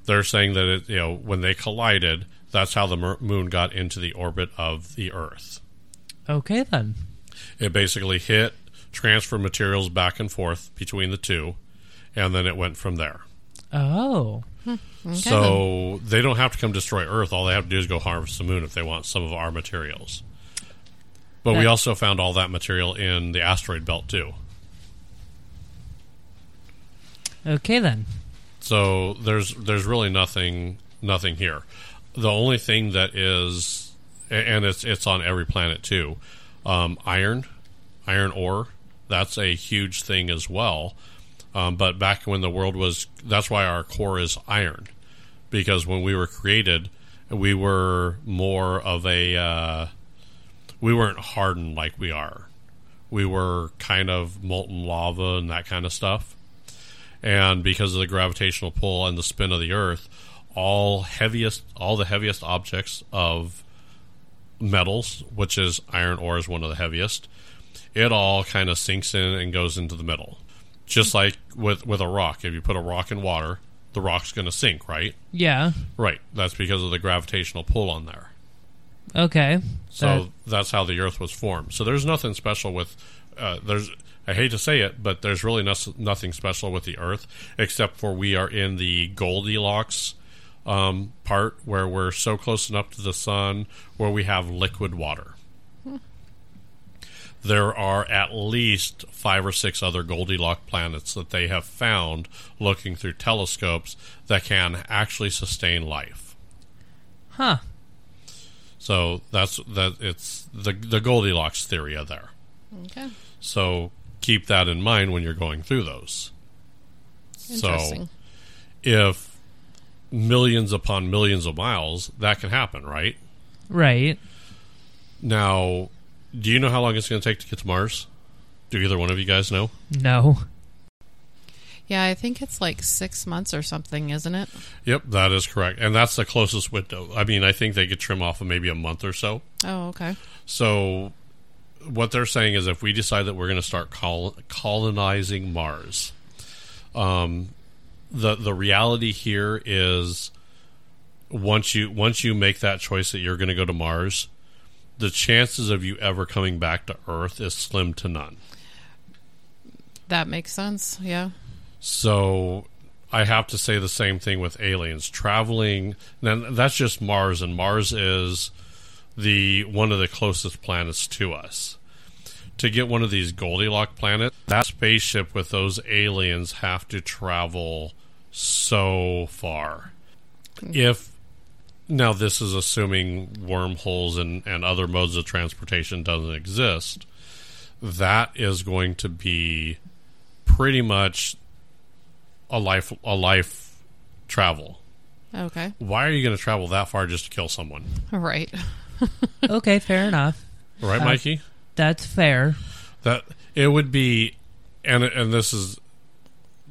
they're saying that it, you know when they collided, that's how the moon got into the orbit of the Earth. Okay then. It basically hit, transferred materials back and forth between the two, and then it went from there. Oh. So they don't have to come destroy Earth. All they have to do is go harvest the moon if they want some of our materials. But we also found all that material in the asteroid belt too. Okay then. So there's there's really nothing nothing here. The only thing that is, and it's it's on every planet too. Um, iron, iron ore. That's a huge thing as well. Um, but back when the world was, that's why our core is iron, because when we were created, we were more of a, uh, we weren't hardened like we are. We were kind of molten lava and that kind of stuff. And because of the gravitational pull and the spin of the earth all heaviest all the heaviest objects of metals which is iron ore is one of the heaviest it all kind of sinks in and goes into the middle just like with with a rock if you put a rock in water the rock's going to sink right Yeah. right that's because of the gravitational pull on there Okay. so That- that's how the Earth was formed. So there's nothing special with uh, there's I hate to say it, but there's really no, nothing special with the Earth except for we are in the Goldilocks um, part where we're so close enough to the sun where we have liquid water. There are at least five or six other Goldilocks planets that they have found looking through telescopes that can actually sustain life. Huh. So that's that. It's the the Goldilocks theory there. Okay. So keep that in mind when you're going through those. Interesting. So if millions upon millions of miles, that can happen, right? Right. Now, do you know how long it's going to take to get to Mars? Do either one of you guys know? No. Yeah, I think it's like six months or something, isn't it? Yep, that is correct. And that's the closest window. I mean, I think they could trim off of maybe a month or so. Oh, okay. So, what they're saying is if we decide that we're going to start col- colonizing Mars, um, the the reality here is once you once you make that choice that you're going to go to Mars, the chances of you ever coming back to Earth is slim to none. That makes sense. Yeah. So I have to say the same thing with aliens traveling. Then that's just Mars, and Mars is the one of the closest planets to us. To get one of these Goldilocks planets, that spaceship with those aliens have to travel so far. Hmm. If now this is assuming wormholes and, and other modes of transportation doesn't exist, that is going to be pretty much a life a life travel. Okay. Why are you going to travel that far just to kill someone? Right. Okay, fair enough. Right, Uh, Mikey? That's fair. That it would be and and this is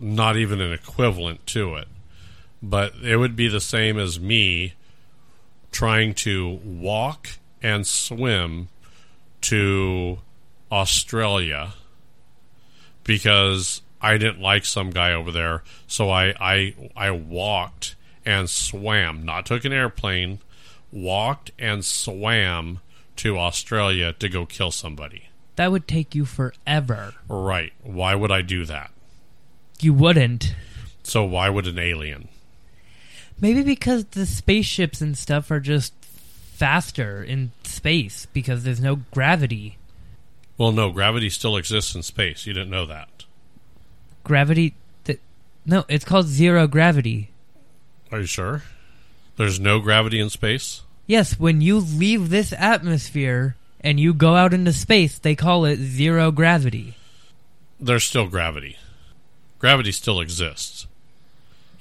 not even an equivalent to it. But it would be the same as me trying to walk and swim to Australia because I didn't like some guy over there, so I I I walked and swam, not took an airplane, walked and swam to Australia to go kill somebody. That would take you forever. Right. Why would I do that? You wouldn't. So why would an alien? Maybe because the spaceships and stuff are just faster in space because there's no gravity. Well, no, gravity still exists in space. You didn't know that. Gravity. Th- no, it's called zero gravity. Are you sure? There's no gravity in space? Yes, when you leave this atmosphere and you go out into space, they call it zero gravity. There's still gravity. Gravity still exists,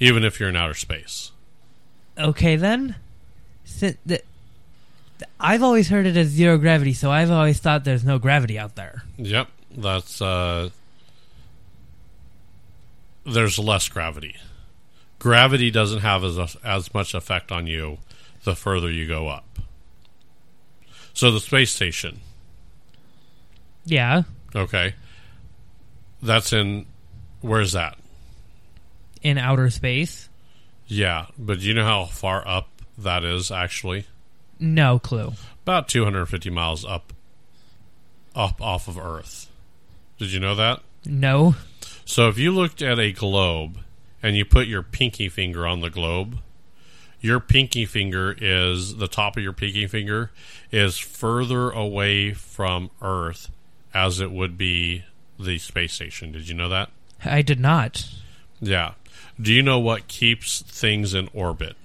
even if you're in outer space. Okay, then. Si- th- th- I've always heard it as zero gravity, so I've always thought there's no gravity out there. Yep, that's uh there's less gravity. Gravity doesn't have as as much effect on you the further you go up. So the space station, Yeah, okay. That's in where's that? in outer space. Yeah, but do you know how far up that is actually? No clue. About 250 miles up up off of Earth. Did you know that? No. So if you looked at a globe and you put your pinky finger on the globe, your pinky finger is the top of your pinky finger is further away from Earth as it would be the space station. Did you know that? I did not. Yeah. Do you know what keeps things in orbit?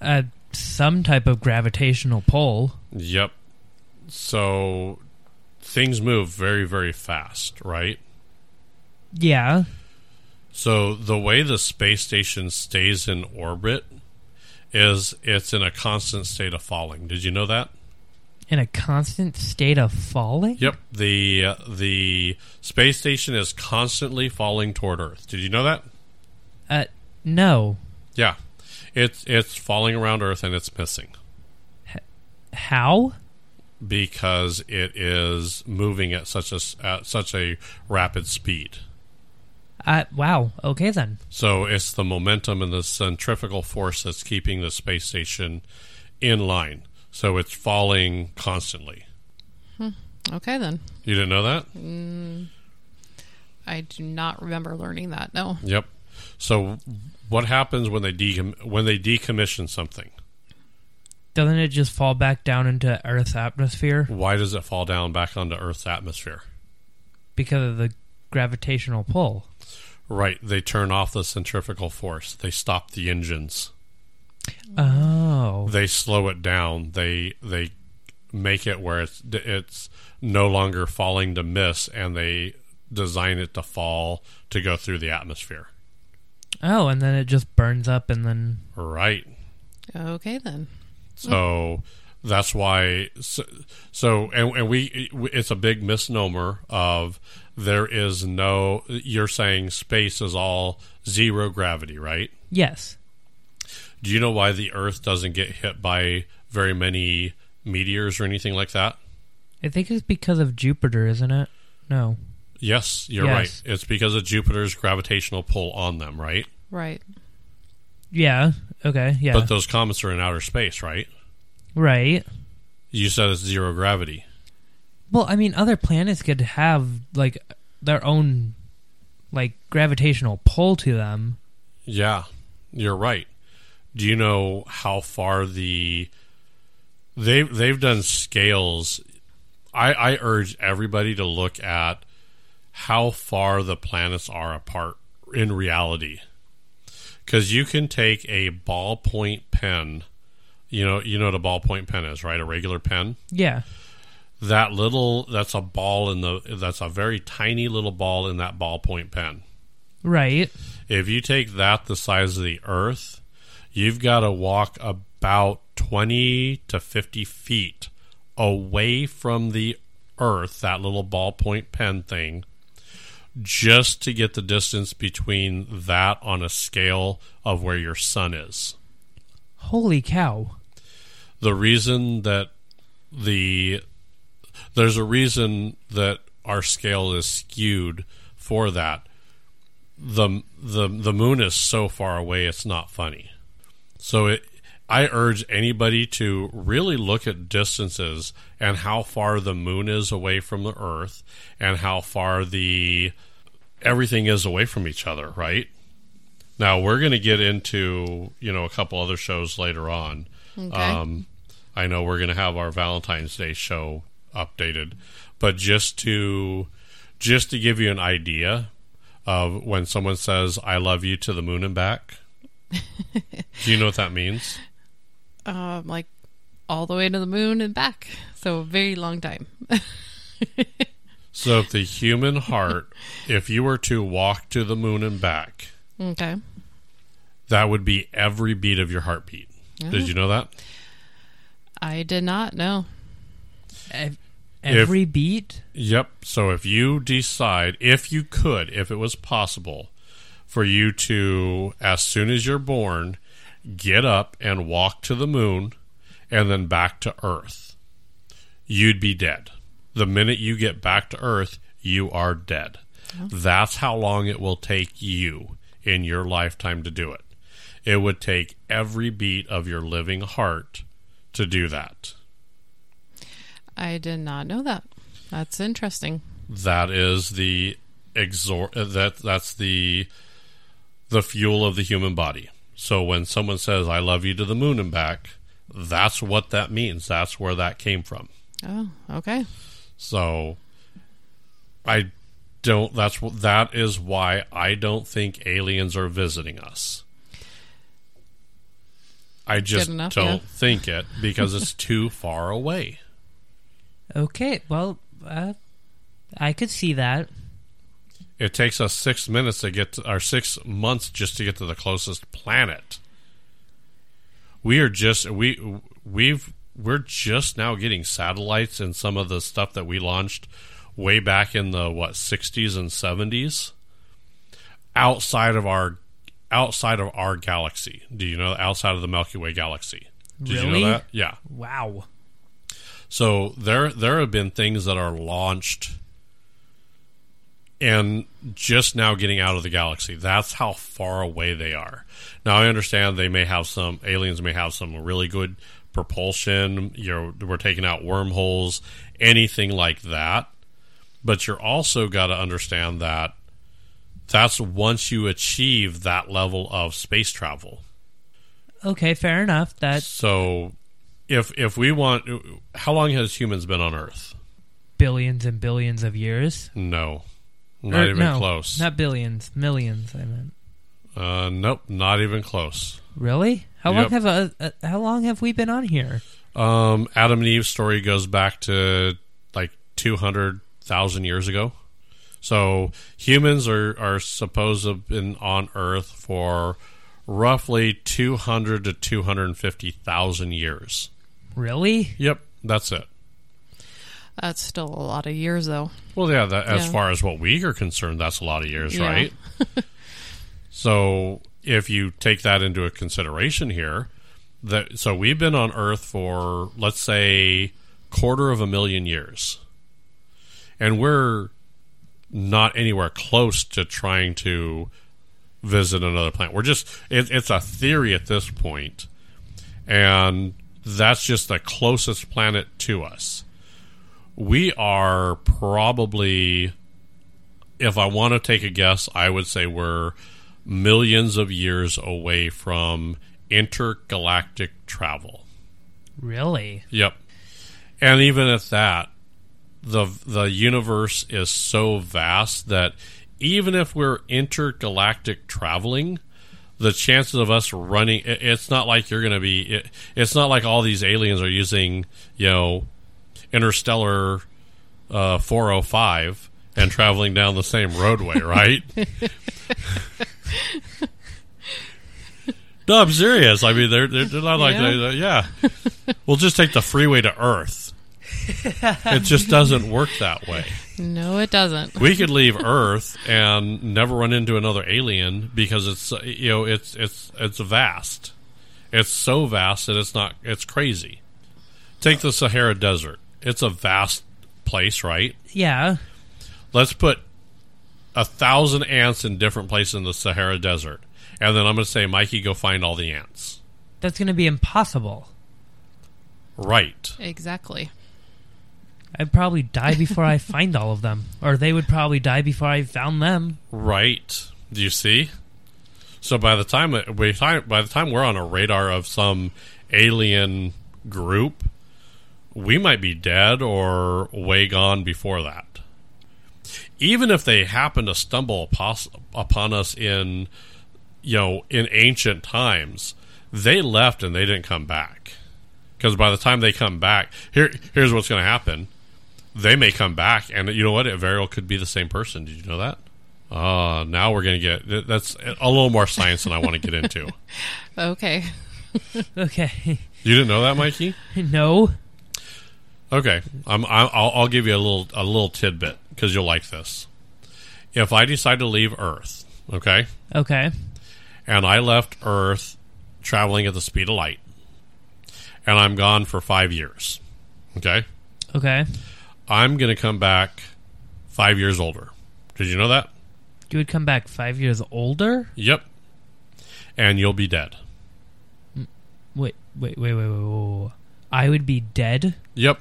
Uh, some type of gravitational pull. Yep. So things move very, very fast, right? Yeah. So the way the space station stays in orbit is it's in a constant state of falling. Did you know that? In a constant state of falling? Yep. The uh, the space station is constantly falling toward Earth. Did you know that? Uh, no. Yeah. It's it's falling around Earth and it's missing How? because it is moving at such a at such a rapid speed. Uh, wow. Okay then. So it's the momentum and the centrifugal force that's keeping the space station in line. So it's falling constantly. Hmm. Okay, then. You didn't know that? Mm. I do not remember learning that. No. Yep. So what happens when they decom- when they decommission something? Doesn't it just fall back down into Earth's atmosphere Why does it fall down back onto Earth's atmosphere? because of the gravitational pull? Right. They turn off the centrifugal force. They stop the engines. Oh, They slow it down. They they make it where it's it's no longer falling to miss, and they design it to fall to go through the atmosphere. oh, and then it just burns up, and then Right. Okay, then. So that's why. So, so and, and we, it's a big misnomer of there is no. You're saying space is all zero gravity, right? yes, Do you know why the Earth doesn't get hit by very many meteors or anything like that? I think it's because of Jupiter, isn't it? No. Yes, you're Yes. right. It's because of Jupiter's gravitational pull on them, right? Right. Yeah. Okay. Yeah. But those comets are in outer space, right? right. You said it's zero gravity. Well, I mean, other planets could have like their own like gravitational pull to them. Yeah, you're right. Do you know how far the they they've done scales? I, I urge everybody to look at how far the planets are apart in reality, because you can take a ballpoint pen. You know, you know what a ballpoint pen is, right? A regular pen. Yeah. That little, that's a ball in the, that's a very tiny little ball in that ballpoint pen. Right. If you take that the size of the Earth, you've got to walk about 20 to 50 feet away from the Earth, that little ballpoint pen thing, just to get the distance between that on a scale of where your sun is. Holy cow. The reason that the there's a reason that our scale is skewed for that the the the moon is so far away it's not funny. So it I urge anybody to really look at distances and how far the moon is away from the earth and how far the everything is away from each other, right? Now we're going to get into, you know, a couple other shows later on. Okay. Um I know we're going to have our Valentine's Day show updated, but just to just to give you an idea of when someone says "I love you" to the moon and back. Do you know what that means? um, like all the way to the moon and back. So a very long time. So, if the human heart, if you were to walk to the moon and back, okay. that would be every beat of your heartbeat. Did you know that? I did not know. Ev- Every beat? Yep. So if you decide, if you could, if it was possible for you to, as soon as you're born, get up and walk to the moon and then back to Earth, you'd be dead. The minute you get back to Earth, you are dead. That's how long it will take you in your lifetime to do it. It would take every beat of your living heart to do that. I did not know that. That's interesting. that is the exor uh, that that's the the fuel of the human body. So when someone says I love you to the moon and back, that's what that means. That's where that came from. Oh, okay. So I don't that's what that is why I don't think aliens are visiting us. I just enough, don't yeah. think it because it's too far away. Okay, well, uh, I could see that. It takes us six minutes to get to, or six months just to get to the closest planet. We are just we we've we're just now getting satellites and some of the stuff that we launched way back in the what 60s and 70s outside of our outside of our galaxy. Do you know outside of the Milky Way galaxy? Did you know that? Yeah. Wow. So there there have been things that are launched and just now getting out of the galaxy. That's how far away they are. Now I understand they may have some aliens may have some really good propulsion. You know, we're taking out wormholes, anything like that. But you're also got to understand that that's once you achieve that level of space travel. Okay, fair enough. That So if if we want how long has humans been on earth? billions and billions of years. No. Not Or, even no, close. Not billions, millions. I meant. uh nope, not even close. Really? How long have uh, uh, how long have we been on here? Um Adam and Eve's story goes back to like 200,000 years ago. So humans are are supposed to have been on earth for roughly 200 to 250,000 years. Really? Yep, that's it. That's still a lot of years, though. Well, yeah, that, as Yeah. far as what we are concerned, that's a lot of years, Yeah. right? so, if you take that into a consideration here, that so we've been on Earth for let's say quarter of a million years, and we're not anywhere close to trying to visit another planet. We're just it, it's a theory at this point, and that's just the closest planet to us we are probably if i want to take a guess i would say we're millions of years away from intergalactic travel Really? yep and even at that the the universe is so vast that even if we're intergalactic traveling the chances of us running it, it's not like you're going to be it, it's not like all these aliens are using you know interstellar uh, 405 and traveling down the same roadway right no i'm serious i mean they're, they're, they're not like Yeah. they- yeah we'll just take the freeway to earth it just doesn't work that way No, it doesn't. we could leave Earth and never run into another alien because it's you know it's it's it's vast. It's so vast that it's not it's crazy. Take the Sahara Desert. It's a vast place, right? Yeah. Let's put a thousand ants in different places in the Sahara Desert, and then I'm going to say, Mikey, go find all the ants. That's going to be impossible. Right. Exactly. I'd probably die before I find all of them, or they would probably die before I found them. Right. Do you see? So by the time that we by the time we're on a radar of some alien group, we might be dead or way gone before that. Even if they happen to stumble upos- upon us in, you know, in ancient times, they left and they didn't come back. Because by the time they come back, here here's what's going to happen. They may come back, and you know what? It very well could be the same person. Did you know that? Uh, now we're going to get that's a little more science than I want to get into. Okay. Okay. You didn't know that, Mikey? no. Okay, I'm, I'll, I'll give you a little a little tidbit because you'll like this. If I decide to leave Earth, okay, Okay. and I left Earth traveling at the speed of light, and I'm gone for five years, okay, Okay. I'm going to come back five years older. Did you know that? You would come back five years older? Yep. And you'll be dead. Mm, wait, wait, wait, wait, wait, wait. wait. I would be dead, Yep.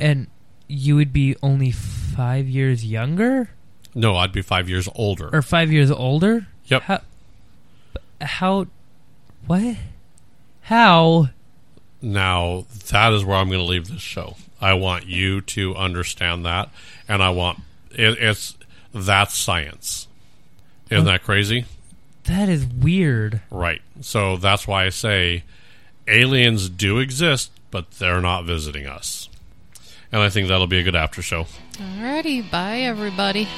And you would be only five years younger? No, I'd be five years older. Or five years older? Yep. How? How? What? How? Now, that is where I'm going to leave this show. I want you to understand that, and I want it, it's that's science. Isn't oh. that crazy? That is weird. Right. So that's why I say aliens do exist, but they're not visiting us and I think that'll be a good after show. Alrighty, bye everybody.